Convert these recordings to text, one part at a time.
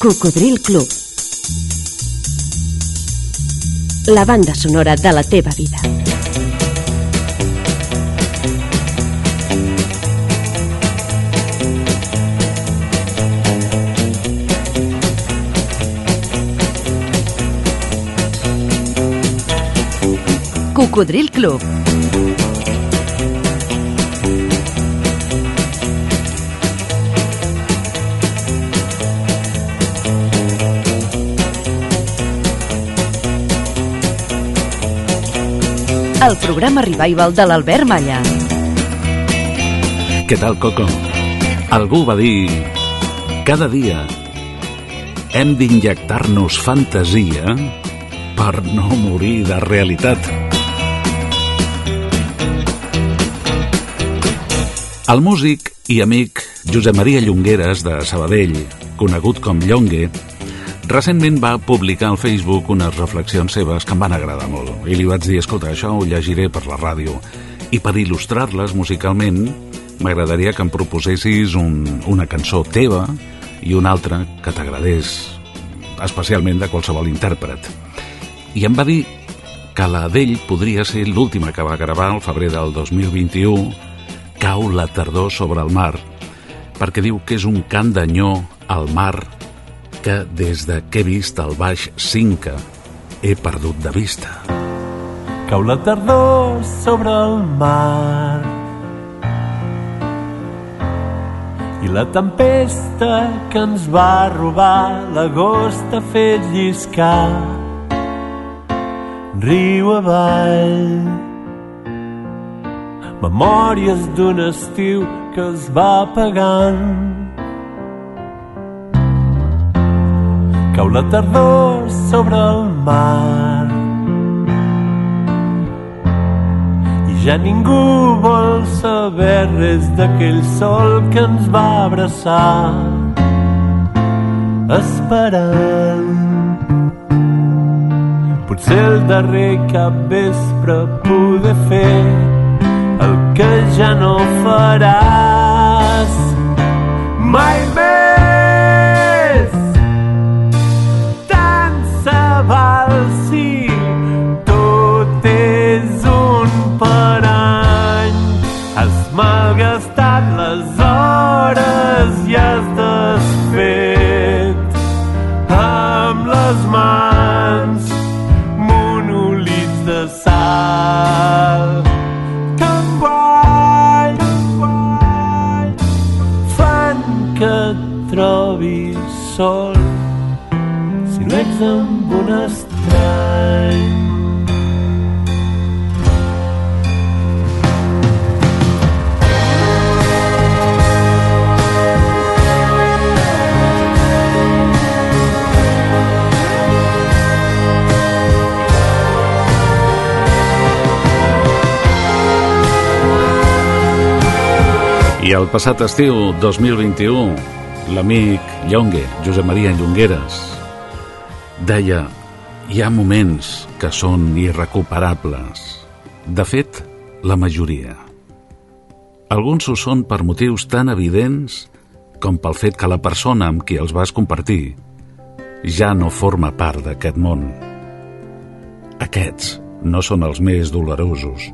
Cocodril Club. La banda sonora de la teva vida. Cocodril Club. El programa Revival de l'Albert Malla. Què tal, Coco? Algú va dir... Cada dia hem d'injectar-nos fantasia per no morir de realitat. El músic i amic Josep Maria Llongueres de Sabadell, conegut com Llongue, recentment va publicar al Facebook unes reflexions seves que em van agradar molt. I li vaig dir, escolta, això ho llegiré per la ràdio. I per il·lustrar-les musicalment, m'agradaria que em proposessis un, una cançó teva i una altra que t'agradés, especialment de qualsevol intèrpret. I em va dir que la d'ell podria ser l'última que va gravar al febrer del 2021, Cau la tardor sobre el mar, perquè diu que és un cant d'anyó al mar que des de que he vist el baix Cinca he perdut de vista. Cau la tardor sobre el mar i la tempesta que ens va robar l'agost ha fet lliscar riu avall memòries d'un estiu que es va apagant cau la tardor sobre el mar. I ja ningú vol saber res d'aquell sol que ens va abraçar esperant. Potser el darrer cap vespre poder fer el que ja no faràs. Mai més sol si no ets amb un estrany. I el passat estiu 2021, l'amic Llongue, Josep Maria Llongueres, deia hi ha moments que són irrecuperables. De fet, la majoria. Alguns ho són per motius tan evidents com pel fet que la persona amb qui els vas compartir ja no forma part d'aquest món. Aquests no són els més dolorosos.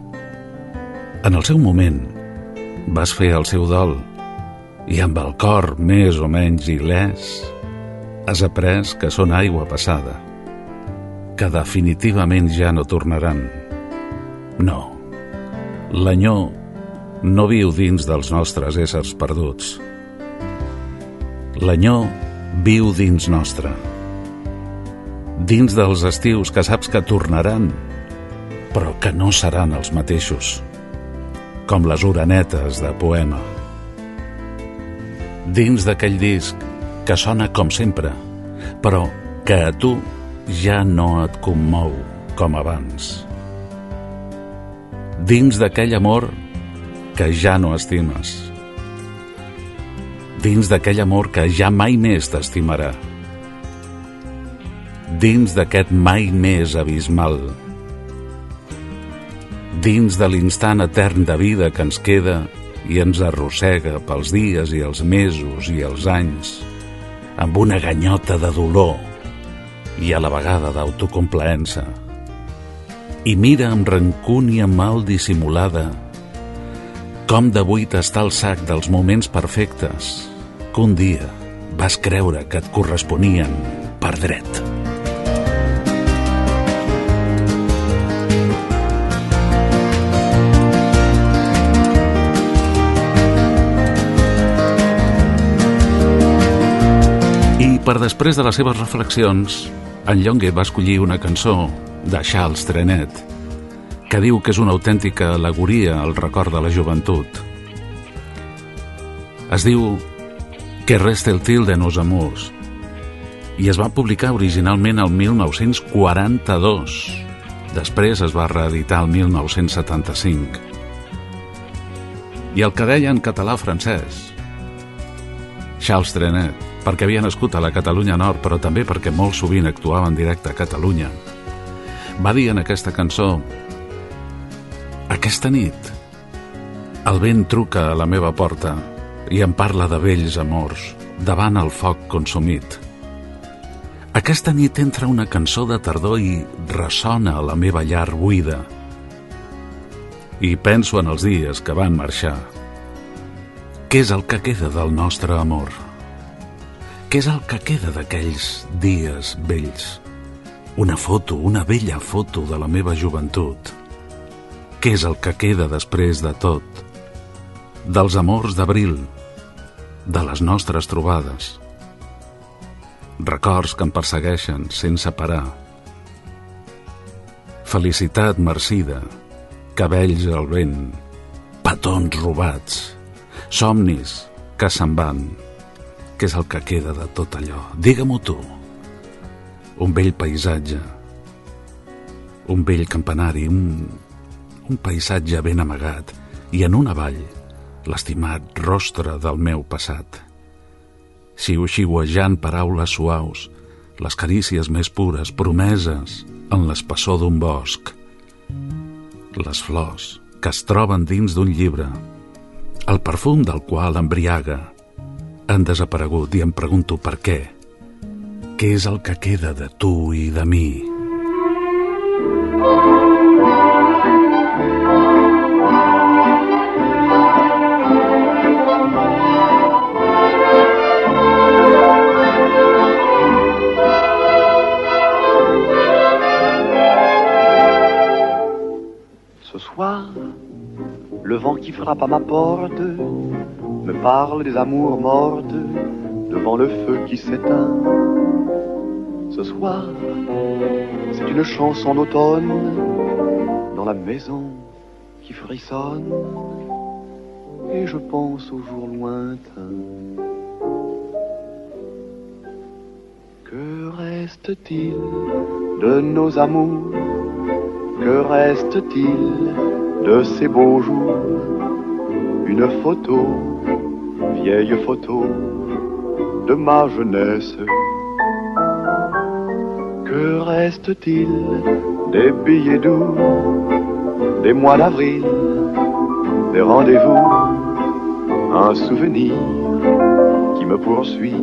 En el seu moment, vas fer el seu dol i amb el cor més o menys il·lès has après que són aigua passada, que definitivament ja no tornaran. No, l'anyó no viu dins dels nostres éssers perduts. L'anyó viu dins nostre. Dins dels estius que saps que tornaran, però que no seran els mateixos com les orenetes de poema. Dins d'aquell disc que sona com sempre, però que a tu ja no et commou com abans. Dins d'aquell amor que ja no estimes. Dins d'aquell amor que ja mai més t'estimarà. Dins d'aquest mai més abismal dins de l'instant etern de vida que ens queda i ens arrossega pels dies i els mesos i els anys, amb una ganyota de dolor i a la vegada d'autocomplaença. I mira amb rancúnia mal dissimulada com de buit està el sac dels moments perfectes que un dia vas creure que et corresponien per dret. Per després de les seves reflexions, en Llongue va escollir una cançó de Charles Trenet que diu que és una autèntica alegoria al record de la joventut. Es diu Que reste el til de nos amors i es va publicar originalment el 1942. Després es va reeditar el 1975. I el que deia en català-francès, Charles Trenet, perquè havia nascut a la Catalunya Nord, però també perquè molt sovint actuava en directe a Catalunya, va dir en aquesta cançó Aquesta nit el vent truca a la meva porta i em parla de vells amors davant el foc consumit. Aquesta nit entra una cançó de tardor i ressona a la meva llar buida. I penso en els dies que van marxar. Què és el que queda del nostre amor? Què és el que queda d'aquells dies vells? Una foto, una vella foto de la meva joventut. Què és el que queda després de tot? Dels amors d'abril, de les nostres trobades. Records que em persegueixen sense parar. Felicitat marcida, cabells al vent, petons robats, somnis que se'n van. Què és el que queda de tot allò? Digue-m'ho tu. Un vell paisatge, un vell campanari, un, un paisatge ben amagat i en una vall l'estimat rostre del meu passat. Xiu-xiuejant paraules suaus, les carícies més pures, promeses en l'espessor d'un bosc. Les flors que es troben dins d'un llibre, el perfum del qual embriaga, han desaparegut i em pregunto per què. Què és el que queda de tu i de mi? Ce soir, le vent qui frappe à ma porte me parle des amours mortes devant le feu qui s'éteint. Ce soir, c'est une chanson d'automne dans la maison qui frissonne et je pense aux jours lointains. Que reste-t-il de nos amours? Que reste-t-il de ces beaux jours? Une photo, vieille photo de ma jeunesse. Que reste-t-il des billets doux, des mois d'avril, des rendez-vous, un souvenir qui me poursuit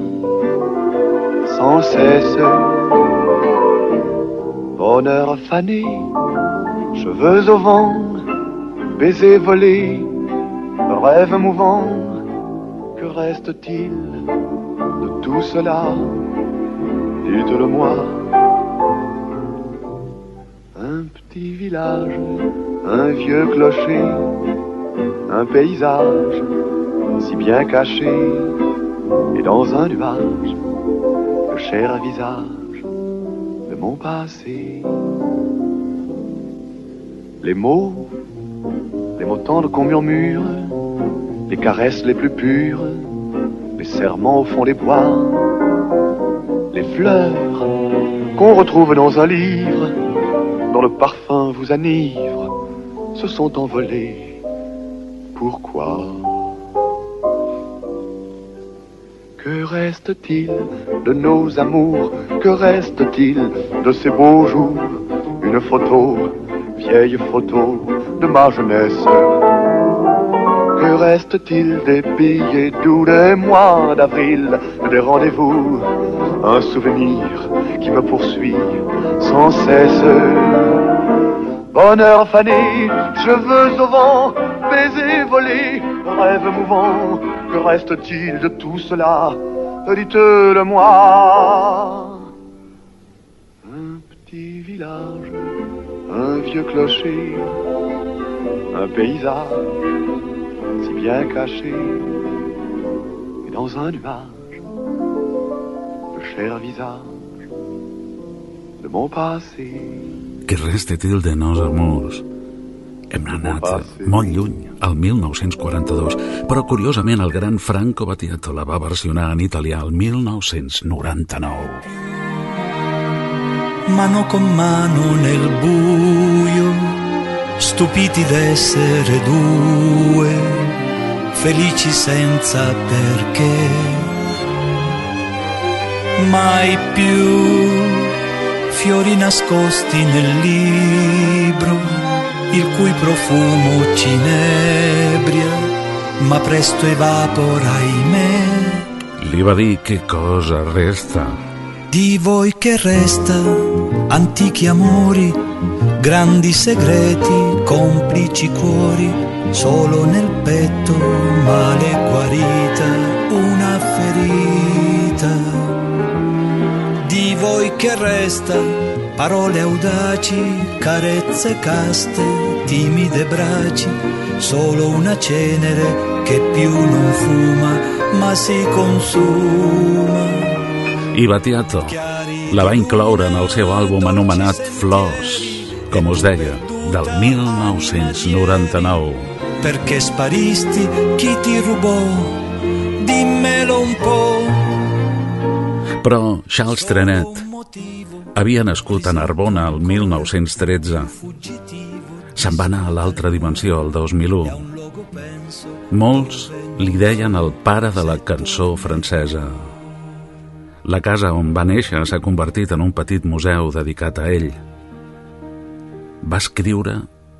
sans cesse. Bonheur fané, cheveux au vent, baisers volés, rêve mouvant, reste-t-il de tout cela? Dites-le-moi. Un petit village, un vieux clocher, un paysage si bien caché, et dans un nuage, le cher visage de mon passé. Les mots, les mots tendres qu'on murmure, les caresses les plus pures, les serments au fond des bois, les fleurs qu'on retrouve dans un livre, dont le parfum vous enivre, se sont envolés. Pourquoi? Que reste-t-il de nos amours? Que reste-t-il de ces beaux jours? Une photo, vieille photo de ma jeunesse. Que reste-t-il des billets doux des mois d'avril, des rendez-vous, un souvenir qui me poursuit sans cesse? Bonheur fané, cheveux au vent, baisers volés, rêve mouvant, que reste-t-il de tout cela? Dites-le moi. Un petit village, un vieux clocher, un paysage si bien caché, et dans un nuage, le cher visage de mon passé. Que reste-t-il de nos amors? Hem anat molt lluny, al 1942, però curiosament el gran Franco Battiato la va versionar en italià el 1999. Mano con mano nel buio, stupiti d'essere due, felici senza perché, mai più fiori nascosti nel libro, il cui profumo ci inebria, ma presto evapora, ahimè. Li va dir che cosa resta. Di voi che resta, antichi amori, grandi segreti, complici cuori, solo nel petto male guarita, una ferita. Di voi che resta, parole audaci, carezze caste, timide bracci, solo una cenere che più non fuma, ma si consuma. I Battiato la va incloure en el seu àlbum anomenat Flors, com us deia, del 1999. Perché sparisti, chi ti rubò? Dimmelo un po'. Però Charles Trenet havia nascut a Narbona el 1913. Se'n va anar a l'altra dimensió el 2001. Molts li deien el pare de la cançó francesa. La casa on va néixer s'ha convertit en un petit museu dedicat a ell. Va escriure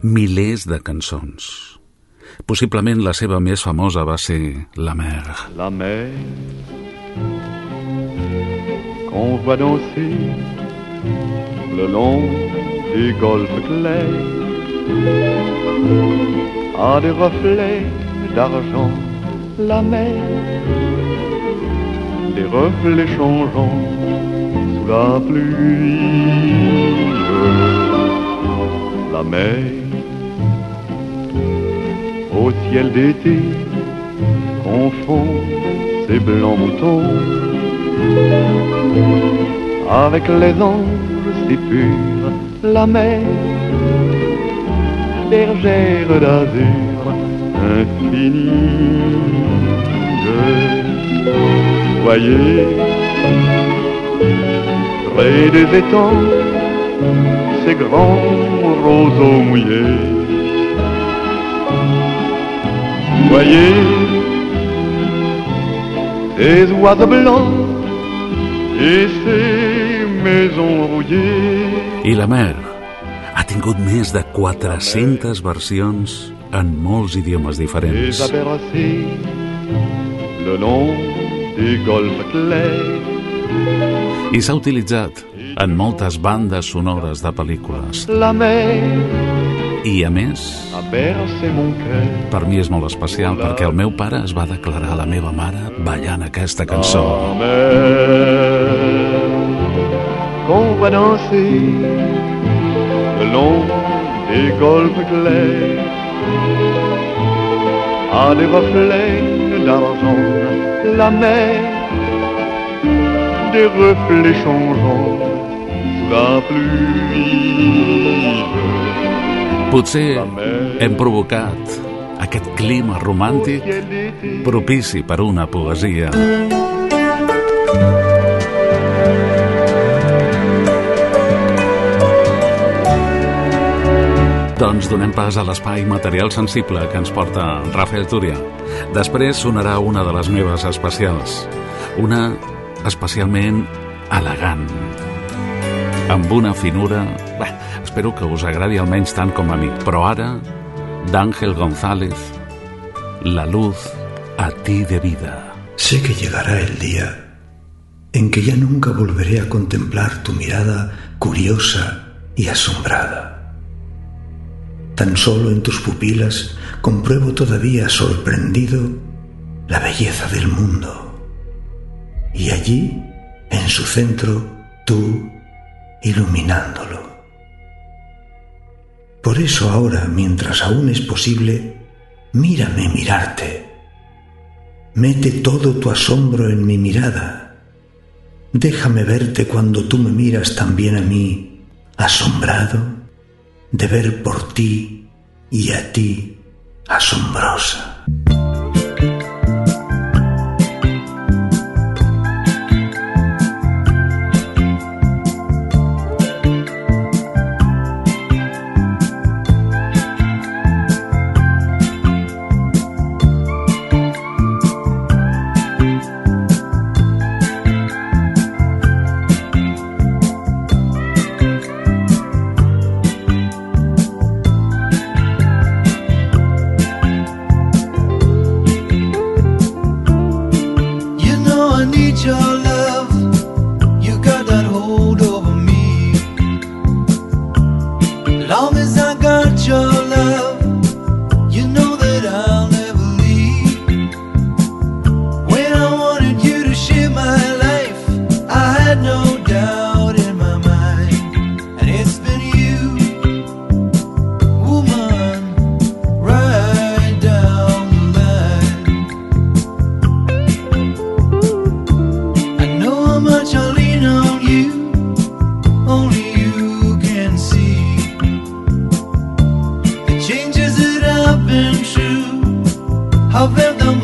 milers de cançons. Possiblement la seva més famosa va ser La Mer. La mer qu'on voit danser le long des golfes clairs a des reflets d'argent. La mer des reflets changeants sous la pluie. La mer au ciel d'été confond ses blancs moutons avec les anges si purs. La mer bergère d'azur infinie. Voyez, près des étangs, ces grands roseaux mouillés. Voyez, ces oiseaux blancs et ces maisons rouillées. I La Mer ha tingut més de 400 versions en molts idiomes Les diferents. aberrassés le long des golfes clairs. I s'ha utilitzat en moltes bandes sonores de pel·lícules. La I, a més, per mi és molt especial perquè el meu pare es va declarar a la meva mare ballant aquesta cançó. La mer qu'on voit danser le long des golfes clairs à des reflets d'argent. La mer des reflets changeants la pluie. Potser hem provocat aquest clima romàntic propici per una poesia. Doncs donem pas a l'espai material sensible que ens porta Rafael Túria. Després sonarà una de les meves especials, una especialment elegant, amb una finura... Bé, espero que us agradi almenys tant com a mi, però ara, d'Àngel González, la luz a ti de vida. Sé que llegará el día en que ya nunca volveré a contemplar tu mirada curiosa y asombrada. Tan solo en tus pupilas compruebo todavía sorprendido la belleza del mundo. Y allí, en su centro, tú iluminándolo. Por eso ahora, mientras aún es posible, mírame mirarte. Mete todo tu asombro en mi mirada. Déjame verte cuando tú me miras también a mí, asombrado de ver por ti y a ti asombrosa. them shoe, have them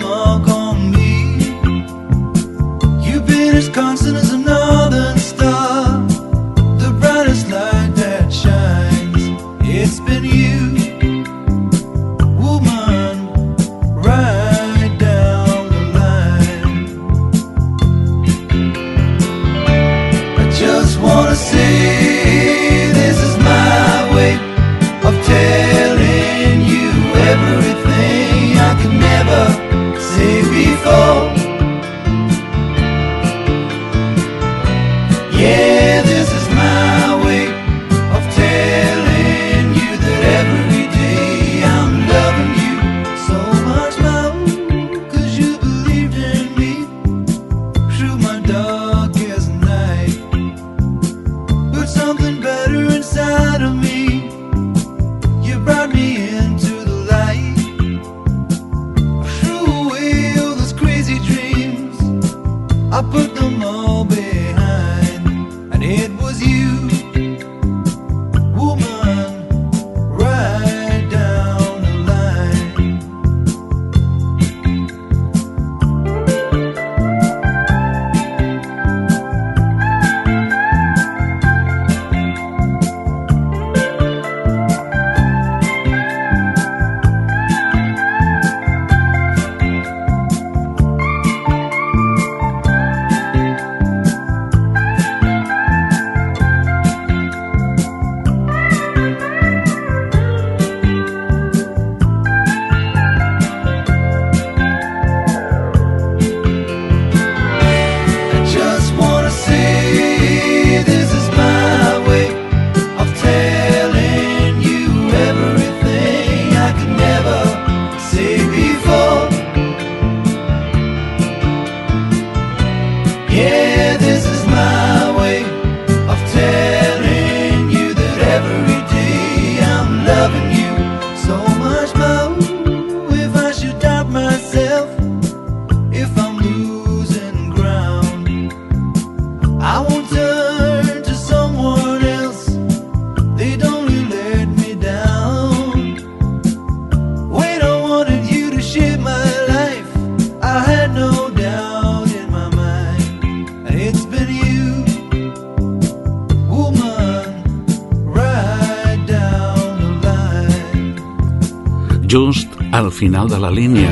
final de la línia.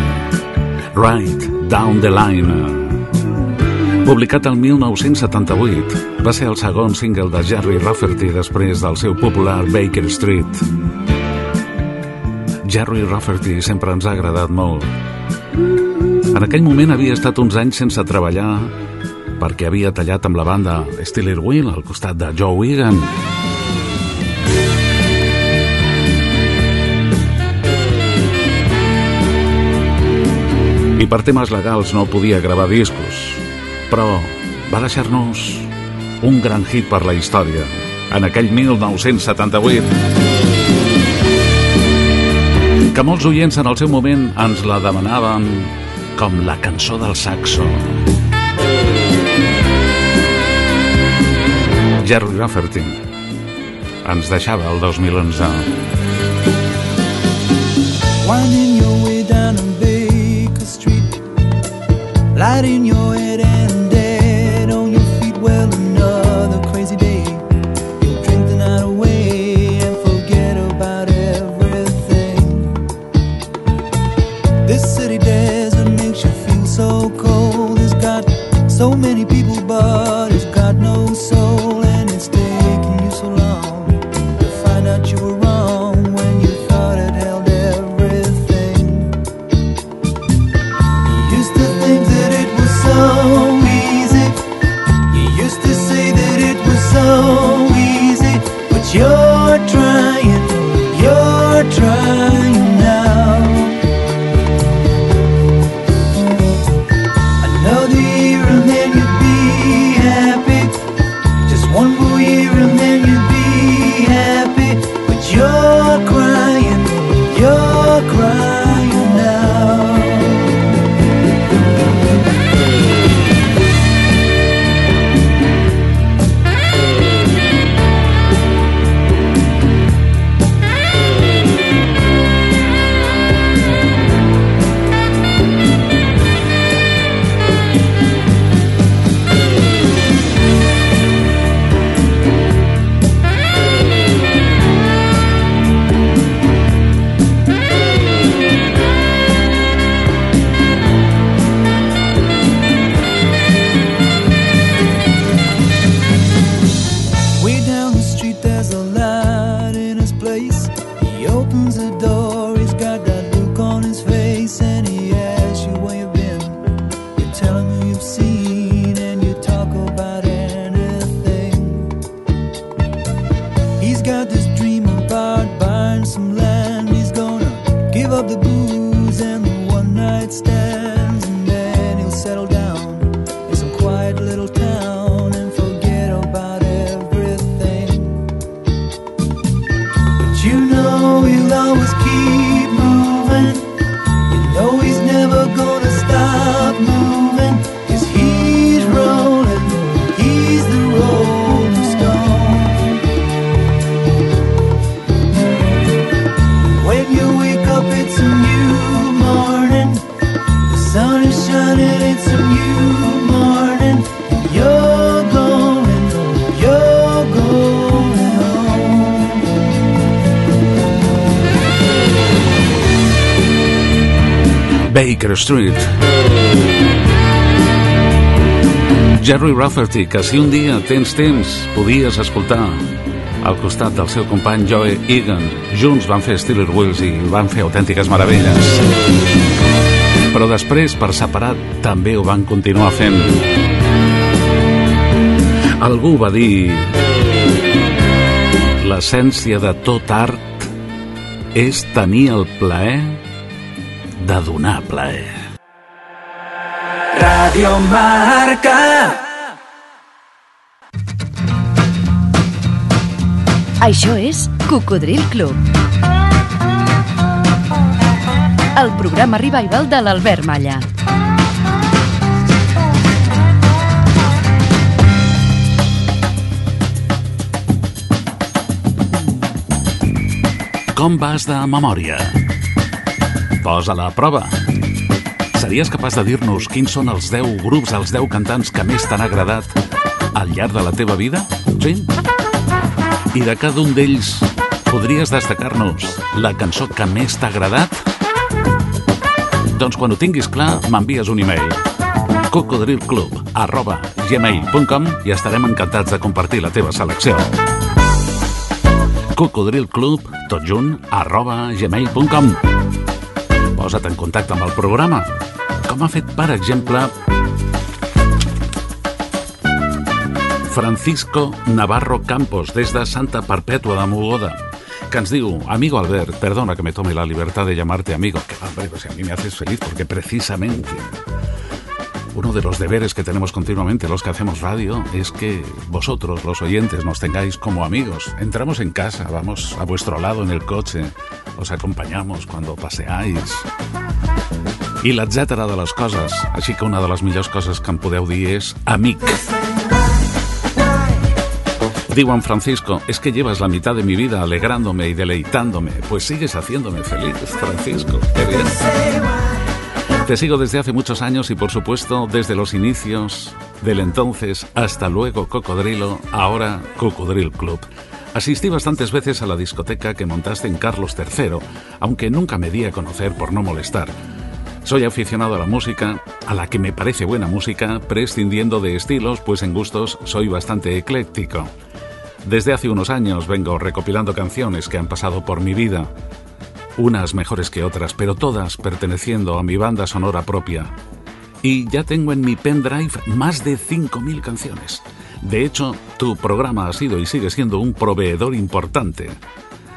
Right Down the Line. Publicat el 1978, va ser el segon single de Jerry Rafferty després del seu popular Baker Street. Jerry Rafferty sempre ens ha agradat molt En aquell moment havia estat uns anys sense treballar perquè havia tallat amb la banda Steeler Wheel al costat de Joe Wigan. Per temes legals no podia gravar discos, però va deixar-nos un gran hit per la història en aquell 1978 que molts oients en el seu moment ens la demanaven com la cançó del saxo. Jerry Rafferty ens deixava el 2011. Winding your lighting your head and dead on your feet. Well, Jerry Rafferty, que si un dia tens temps podies escoltar al costat del seu company Joe Egan. Junts van fer Steeler Wheels i van fer autèntiques meravelles. Però després, per separat, també ho van continuar fent. Algú va dir... L'essència de tot art és tenir el plaer de donar plaer. Radio Marca. Això és Cocodril Club. El programa revival de l'Albert Malla. Com vas de memòria? Posa la prova. Series capaç de dir-nos quins són els 10 grups, els 10 cantants que més t'han agradat al llarg de la teva vida? Sí? I de cada un d'ells podries destacar-nos la cançó que més t'ha agradat? Doncs quan ho tinguis clar, m'envies un e-mail. cocodrilclub arroba gmail.com i estarem encantats de compartir la teva selecció. cocodrilclub, tot junt, arroba gmail.com posat en contacte amb el programa, com ha fet, per exemple, Francisco Navarro Campos, des de Santa Perpètua de Mogoda, que amigo Albert, perdona que me tome la libertad de llamarte amigo, que hombre, pues a mí me haces feliz porque precisamente uno de los deberes que tenemos continuamente los que hacemos radio es que vosotros, los oyentes, nos tengáis como amigos. Entramos en casa, vamos a vuestro lado en el coche, os acompanyamos cuando paseáis. I l'etcètera de les coses. Així que una de les millors coses que em podeu dir amic. Digo Francisco, es que llevas la mitad de mi vida alegrándome y deleitándome. Pues sigues haciéndome feliz, Francisco. Qué bien. Te sigo desde hace muchos años y por supuesto desde los inicios del entonces hasta luego Cocodrilo, ahora Cocodril Club. Asistí bastantes veces a la discoteca que montaste en Carlos III, aunque nunca me di a conocer por no molestar. Soy aficionado a la música, a la que me parece buena música, prescindiendo de estilos, pues en gustos soy bastante ecléctico. Desde hace unos años vengo recopilando canciones que han pasado por mi vida, unas mejores que otras, pero todas perteneciendo a mi banda sonora propia. Y ya tengo en mi pendrive más de 5.000 canciones. De hecho, tu programa ha sido y sigue siendo un proveedor importante.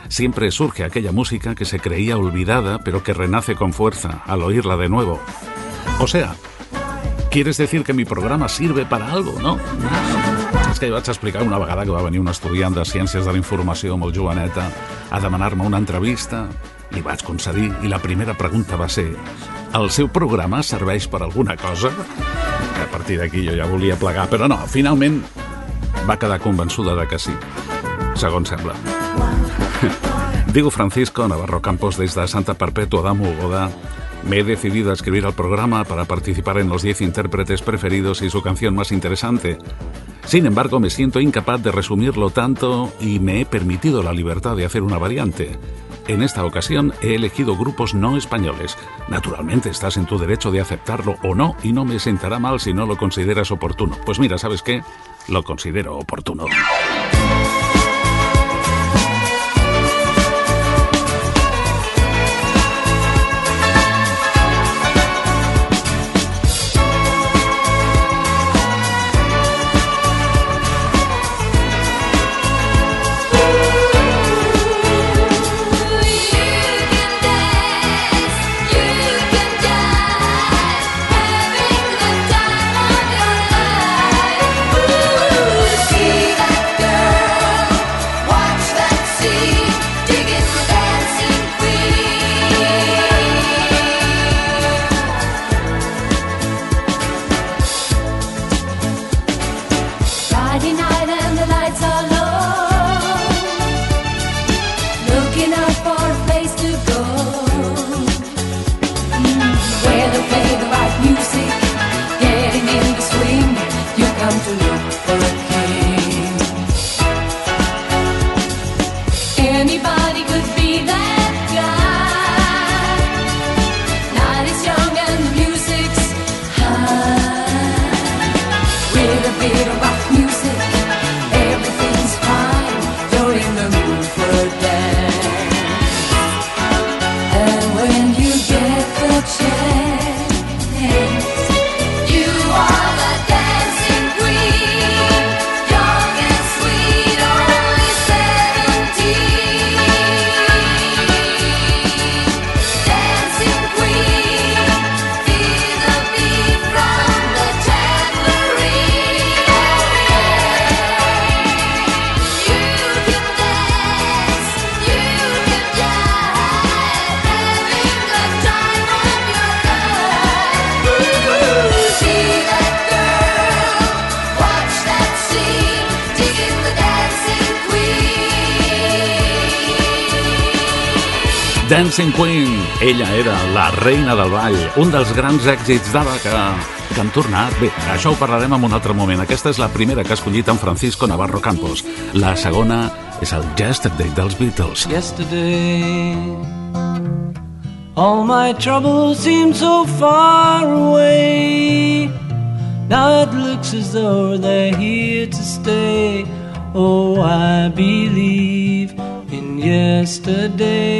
Siempre surge aquella música que se creía olvidada, pero que renace con fuerza al oírla de nuevo. O sea, ¿quieres decir que mi programa sirve para algo, no? És que jo vaig explicar una vegada que va venir un estudiant de Ciències de la Informació molt joveneta a demanar-me una entrevista li vaig concedir i la primera pregunta va ser el seu programa serveix per alguna cosa? A partir d'aquí jo ja volia plegar, però no, finalment va quedar convençuda de que sí, segons sembla. Digo Francisco Navarro Campos desde Santa Perpetua de Mugoda. Me he decidido a escribir el programa para participar en los 10 intérpretes preferidos y su canción más interesante. Sin embargo, me siento incapaz de resumirlo tanto y me he permitido la libertad de hacer una variante. En esta ocasión he elegido grupos no españoles. Naturalmente estás en tu derecho de aceptarlo o no y no me sentará mal si no lo consideras oportuno. Pues mira, ¿sabes qué? Lo considero oportuno. Dancing Queen. Ella era la reina del ball, un dels grans èxits d'ara que, que han tornat. Bé, això ho parlarem en un altre moment. Aquesta és la primera que ha escollit en Francisco Navarro Campos. La segona és el Yesterday dels Beatles. Yesterday All my troubles seem so far away Now it looks as though they're here to stay Oh, I believe in yesterday.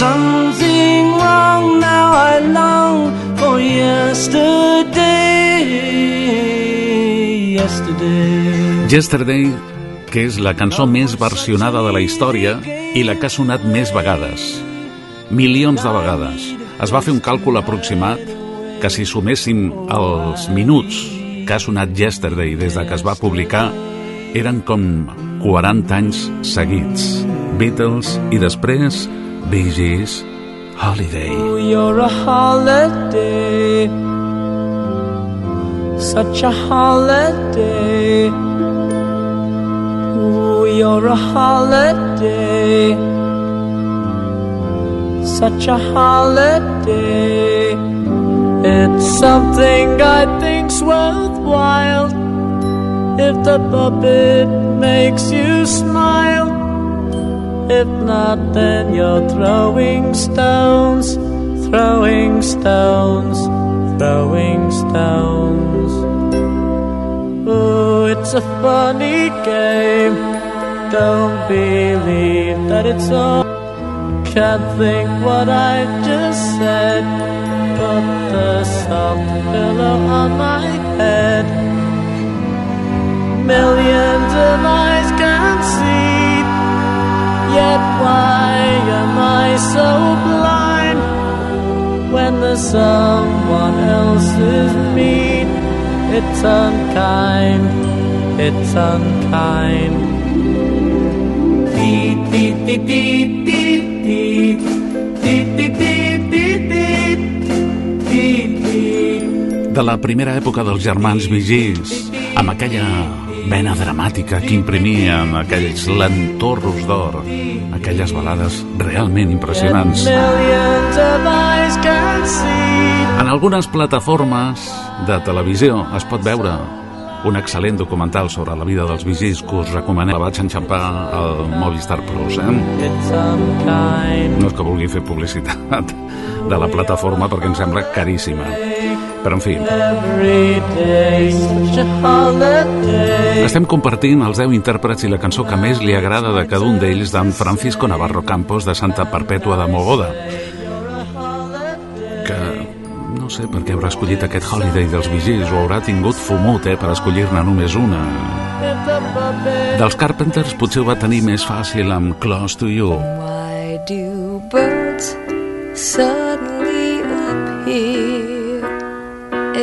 something wrong. Now I long for yesterday. Yesterday. Yesterday, que és la cançó més versionada de la història i la que ha sonat més vegades. Milions de vegades. Es va fer un càlcul aproximat que si suméssim els minuts que ha sonat Yesterday des de que es va publicar eren com 40 anys seguits. Beatles i després Bee Gees, Holiday. Oh, you're a holiday, such a holiday. Oh, you're a holiday, such a holiday. It's something I think's worthwhile if the puppet makes you smile. If not, then you're throwing stones, throwing stones, throwing stones. Oh, it's a funny game. Don't believe that it's all. Can't think what I just said. Put the soft pillow on my head. Millions of eyes can't see. Yet why am I so blind when there's someone else's mean? It's unkind, it's unkind. Beep, beep, beep, beep. Beep, beep. De la primera època dels germans Vigís, amb aquella vena dramàtica que imprimien aquells lentorros d'or, aquelles balades realment impressionants. En algunes plataformes de televisió es pot veure un excel·lent documental sobre la vida dels vigís que us recomanem. La vaig enxampar al Movistar Plus, eh? No és que vulgui fer publicitat de la plataforma perquè em sembla caríssima. Però, en fi, Every day, such a holiday. estem compartint els 10 intèrprets i la cançó que més li agrada de cada un d'ells d'en Francisco Navarro Campos de Santa Perpètua de Mogoda. Que no sé per què haurà escollit aquest holiday dels vigis o haurà tingut fumut eh, per escollir-ne només una. Dels Carpenters potser ho va tenir més fàcil amb Close to You. Why do birds suddenly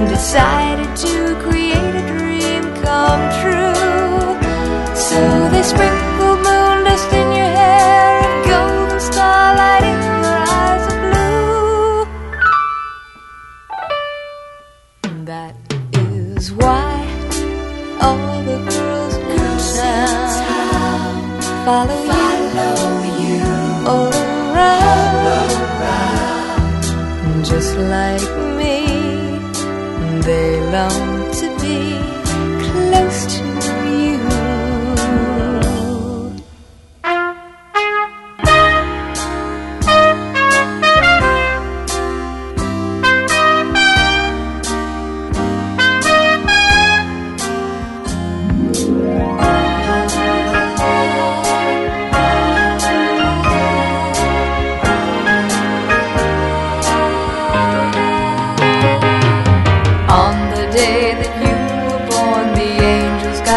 and decided to create a dream come true so they sprinkled moon dust in your hair and golden starlight in your eyes of blue. That is why all the girls in town follow you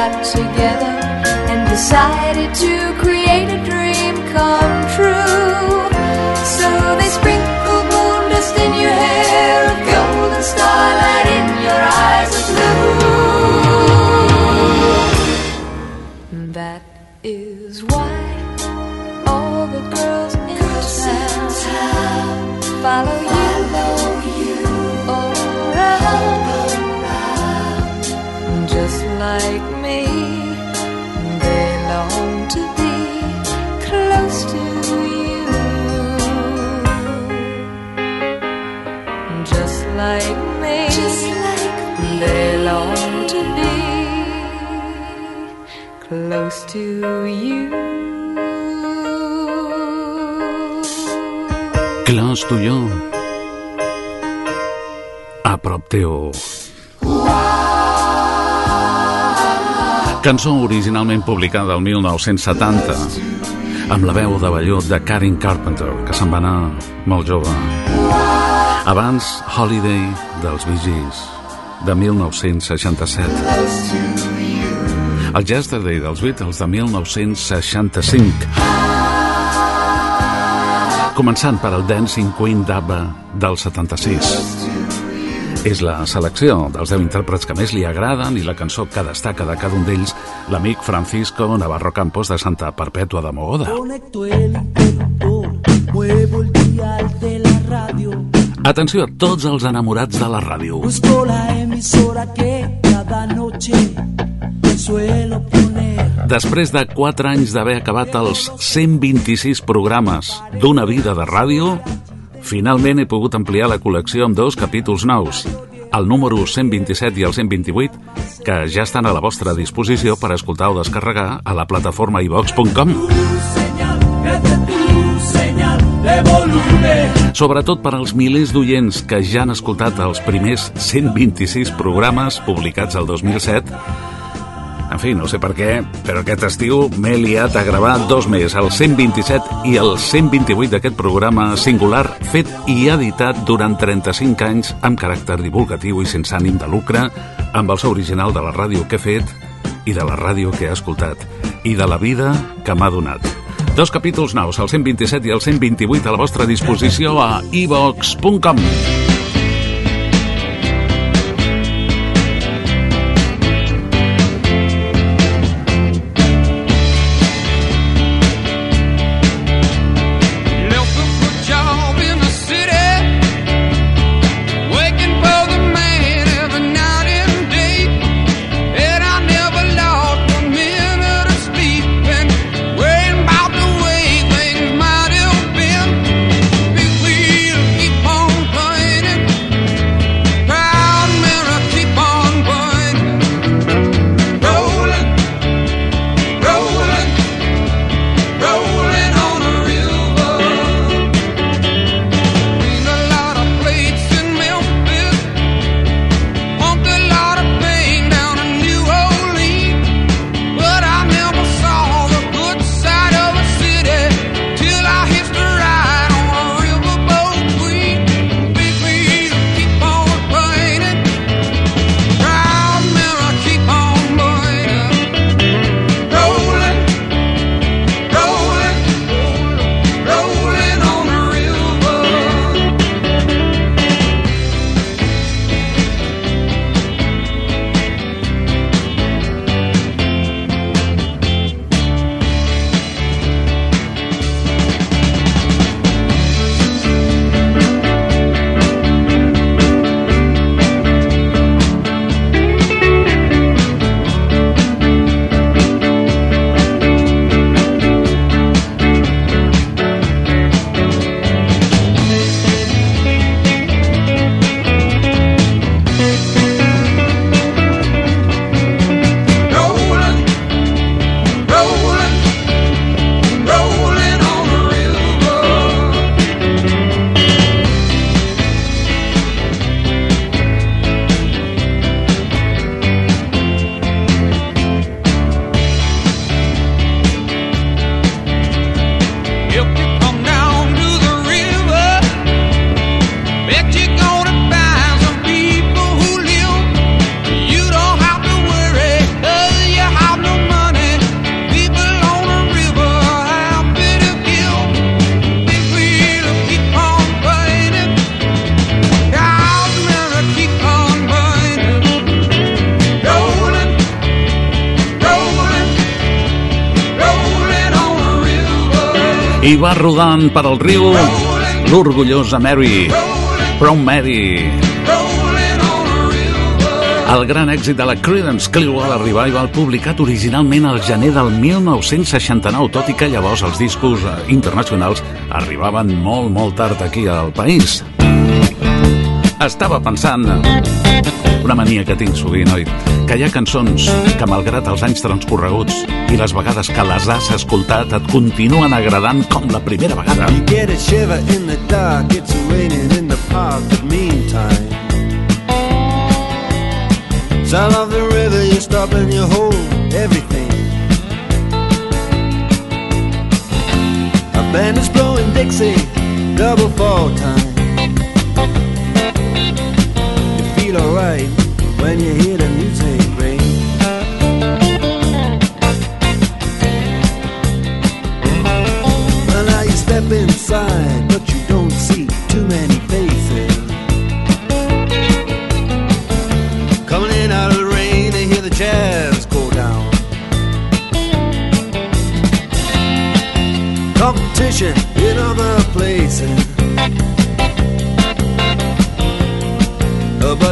got together and decided to create to you. A prop teu. Cançó originalment publicada el 1970 amb la veu de vellut de Karen Carpenter, que se'n va anar molt jove. Abans, Holiday dels Bee Gees, de 1967. El Yesterday dels Beatles, de 1965. Començant per el Dancing Queen d'ABBA del 76. És la selecció dels 10 intèrprets que més li agraden i la cançó que destaca de cada un d'ells l'amic Francisco Navarro Campos de Santa Perpètua de Mogoda. De Atenció a tots els enamorats de la ràdio. busco la emisora que cada noche. Després de 4 anys d'haver acabat els 126 programes d'una vida de ràdio, finalment he pogut ampliar la col·lecció amb dos capítols nous, el número 127 i el 128, que ja estan a la vostra disposició per escoltar o descarregar a la plataforma ivox.com. Sobretot per als milers d'oients que ja han escoltat els primers 126 programes publicats el 2007 en fi, no sé per què, però aquest estiu m'he liat a gravar dos més, el 127 i el 128 d'aquest programa singular, fet i editat durant 35 anys amb caràcter divulgatiu i sense ànim de lucre, amb el so original de la ràdio que he fet i de la ràdio que he escoltat, i de la vida que m'ha donat. Dos capítols nous, el 127 i el 128 a la vostra disposició a ivox.com. Left rodant per al riu l'orgullosa Mary, From Mary. El gran èxit de la Creedence Clearwater Revival publicat originalment al gener del 1969, tot i que llavors els discos eh, internacionals arribaven molt, molt tard aquí al país. Estava pensant una mania que tinc sovint, oi? Que hi ha cançons que, malgrat els anys transcorreguts i les vegades que les has escoltat, et continuen agradant com la primera vegada. You get a shiver in the dark, it's raining in the park, but meantime. Sound of the river, you stop and you hold everything. A band is blowing Dixie, double fall time. You feel alright when you hear the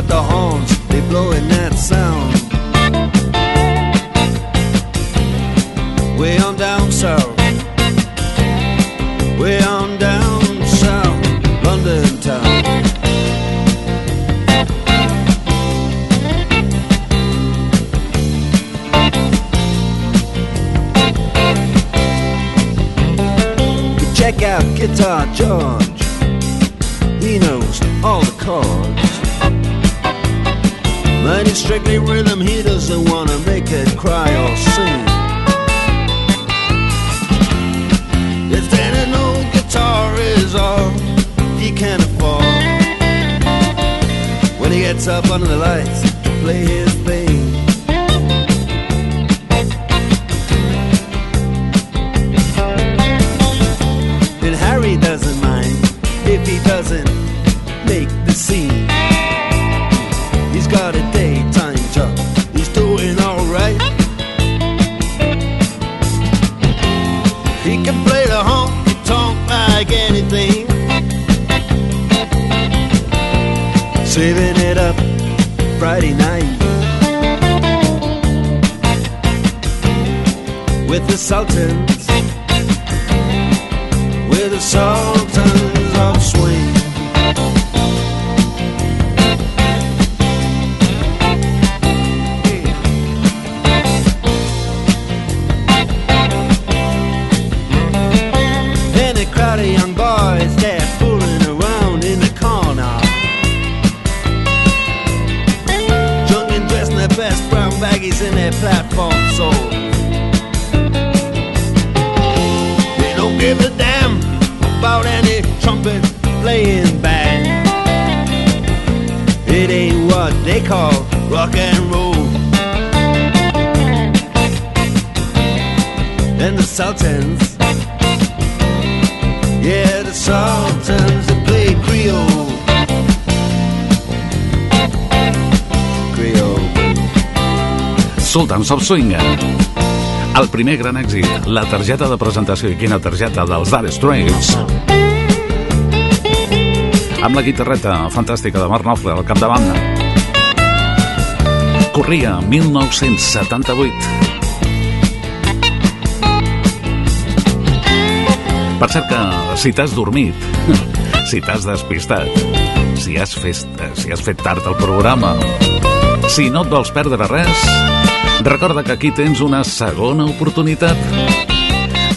But the horns, they blowing that sound. Way on down south. Way on down south, London town. Check out Guitar George. Strictly rhythm, he doesn't wanna make it cry or sing. If then an old guitar is all he can afford, when he gets up under the lights to play his Of Swing. El primer gran èxit, la targeta de presentació i quina targeta dels Dire Straits. Amb la guitarreta fantàstica de Mark Knopfler al capdavant. Corria 1978. Per cert que si t'has dormit, si t'has despistat, si has, fet, si has fet tard el programa, si no et vols perdre res, recorda que aquí tens una segona oportunitat.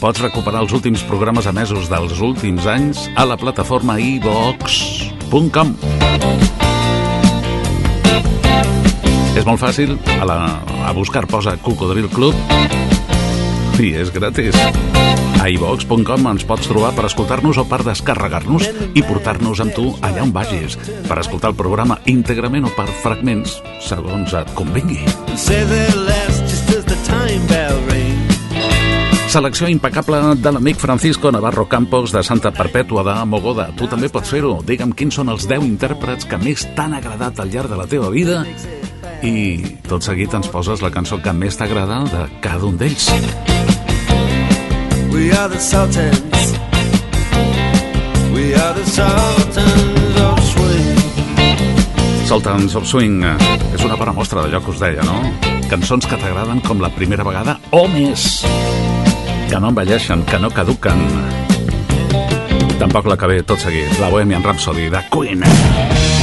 Pots recuperar els últims programes emesos dels últims anys a la plataforma iVox.com. És molt fàcil, a, la, a buscar posa Cocodril Club i és gratis. A iVox.com ens pots trobar per escoltar-nos o per descarregar-nos i portar-nos amb tu allà on vagis, per escoltar el programa íntegrament o per fragments, segons et convingui. Time bell rings. Selecció impecable de l'amic Francisco Navarro Campos de Santa Perpètua de Mogoda. Tu també pots fer-ho. Digue'm quins són els 10 intèrprets que més t'han agradat al llarg de la teva vida i tot seguit ens poses la cançó que més t'agrada de cada un d'ells. We are the Sultans We are the sultans of swing. Sultans of Swing és una bona mostra d'allò que us deia, no? Cançons que t'agraden com la primera vegada o més. Que no envelleixen, que no caduquen. Tampoc la que ve tot seguit, la Bohemian Rhapsody de Queen. So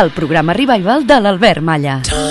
El programa Revival de l'Albert Malla. It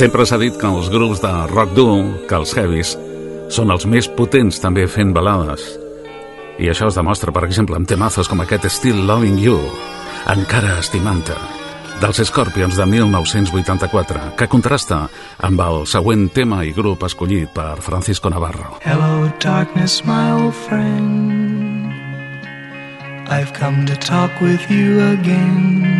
Sempre s'ha dit que els grups de rock dur, que els heavies, són els més potents també fent balades. I això es demostra, per exemple, amb temazos com aquest Still Loving You, encara estimant-te, dels Scorpions de 1984, que contrasta amb el següent tema i grup escollit per Francisco Navarro. Hello, darkness, my old friend. I've come to talk with you again.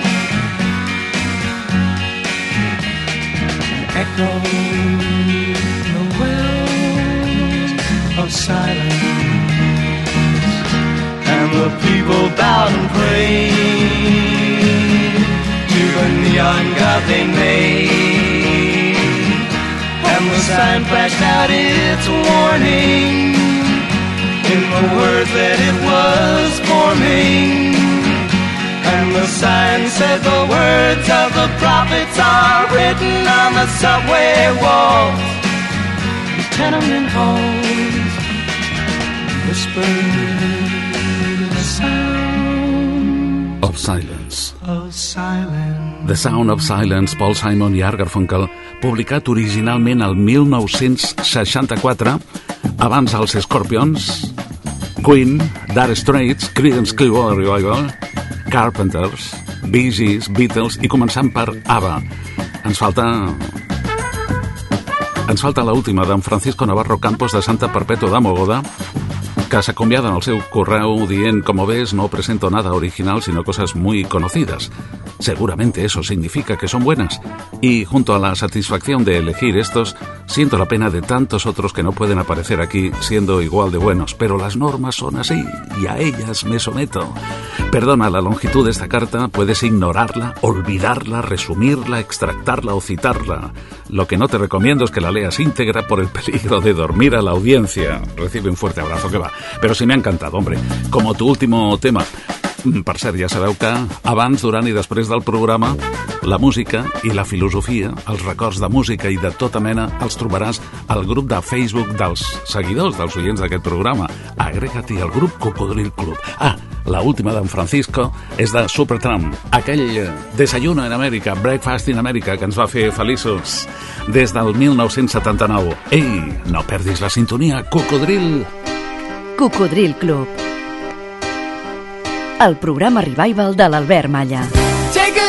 The wells of silence. And the people bowed and prayed to the neon god they made. And the sign flashed out its warning in the words that it was forming. And the sign said the words of the prophets are written on the subway walls, the tenement halls, whispered the sound Of Silence. of silence. The Sound of Silence, Paul Simon i Garfunkel, publicat originalment el 1964, abans els Scorpions, Queen, Dire Straits, Creedence Clearwater Revival, Carpenters, Bee Gees, Beatles i començant per ABBA. Ens falta... Ens falta l'última d'en Francisco Navarro Campos de Santa Perpetua de Mogoda, que s'acomiada en el seu correu dient, como ves, no presento nada original, sino cosas muy conocidas. Seguramente eso significa que son buenas. Y junto a la satisfacción de elegir estos, siento la pena de tantos otros que no pueden aparecer aquí siendo igual de buenos. Pero las normas son así y a ellas me someto. Perdona la longitud de esta carta, puedes ignorarla, olvidarla, resumirla, extractarla o citarla. Lo que no te recomiendo es que la leas íntegra por el peligro de dormir a la audiencia. Recibe un fuerte abrazo que va. Però sí m'ha encantat, hombre. Com tu último tema. Per cert, ja sabeu que abans, durant i després del programa, la música i la filosofia, els records de música i de tota mena, els trobaràs al grup de Facebook dels seguidors, dels oients d'aquest programa. Agrega-t'hi al grup Cocodril Club. Ah, la última d'en Francisco és de Supertramp, aquell desayuno en Amèrica, breakfast in Amèrica, que ens va fer feliços des del 1979. Ei, no perdis la sintonia, Cocodril! Cocodril Club. El programa revival de l'Albert Malla. Take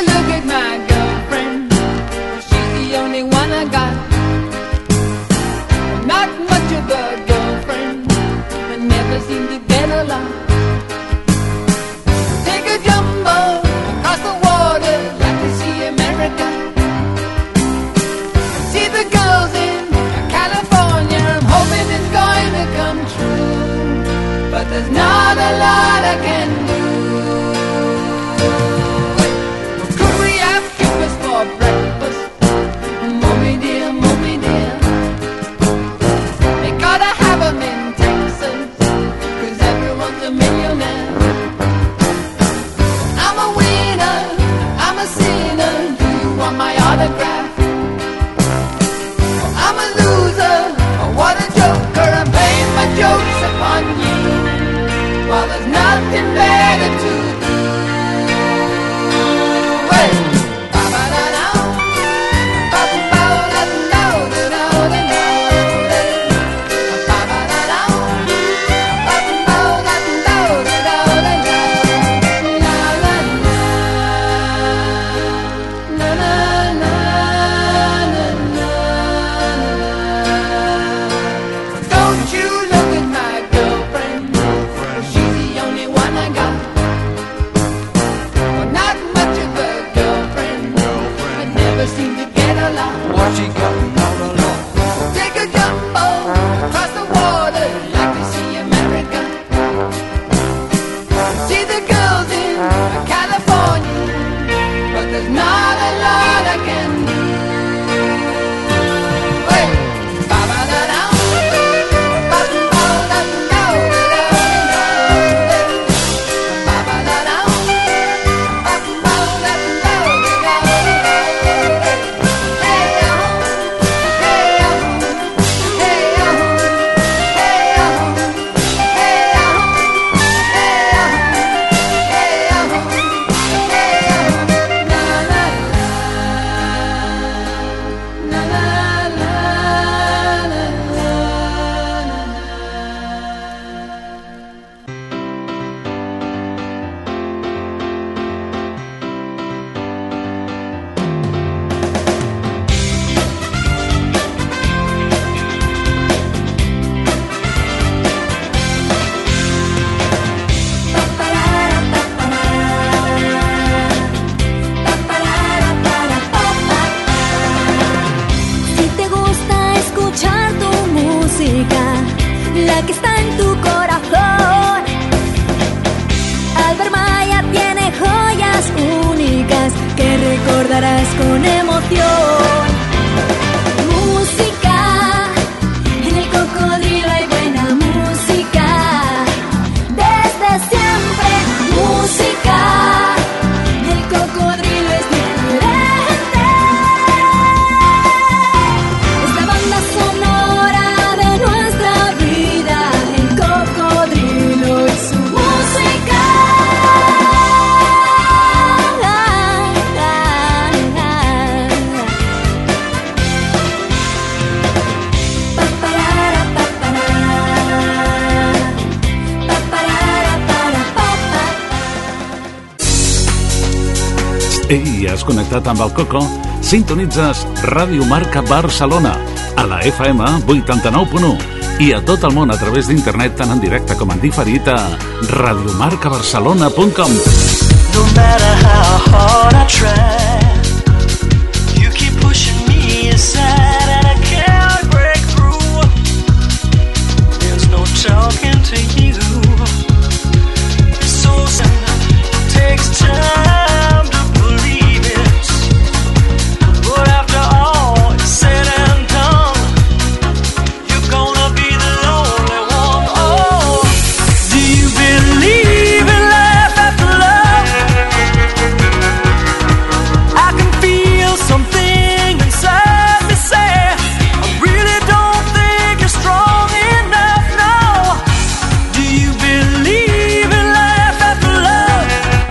Has connectat amb el Coco? Sintonitzes Ràdio Marca Barcelona a la FM 89.1 i a tot el món a través d'internet tant en directe com en diferit a radiomarcabarcelona.com No matter how hard I try,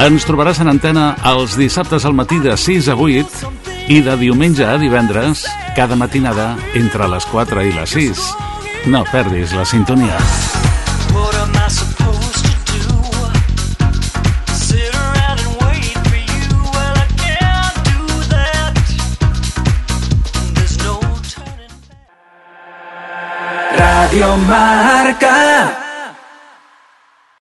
Ens trobaràs en antena els dissabtes al matí de 6 a 8 i de diumenge a divendres cada matinada entre les 4 i les 6. No perdis la sintonia. Radio Marca.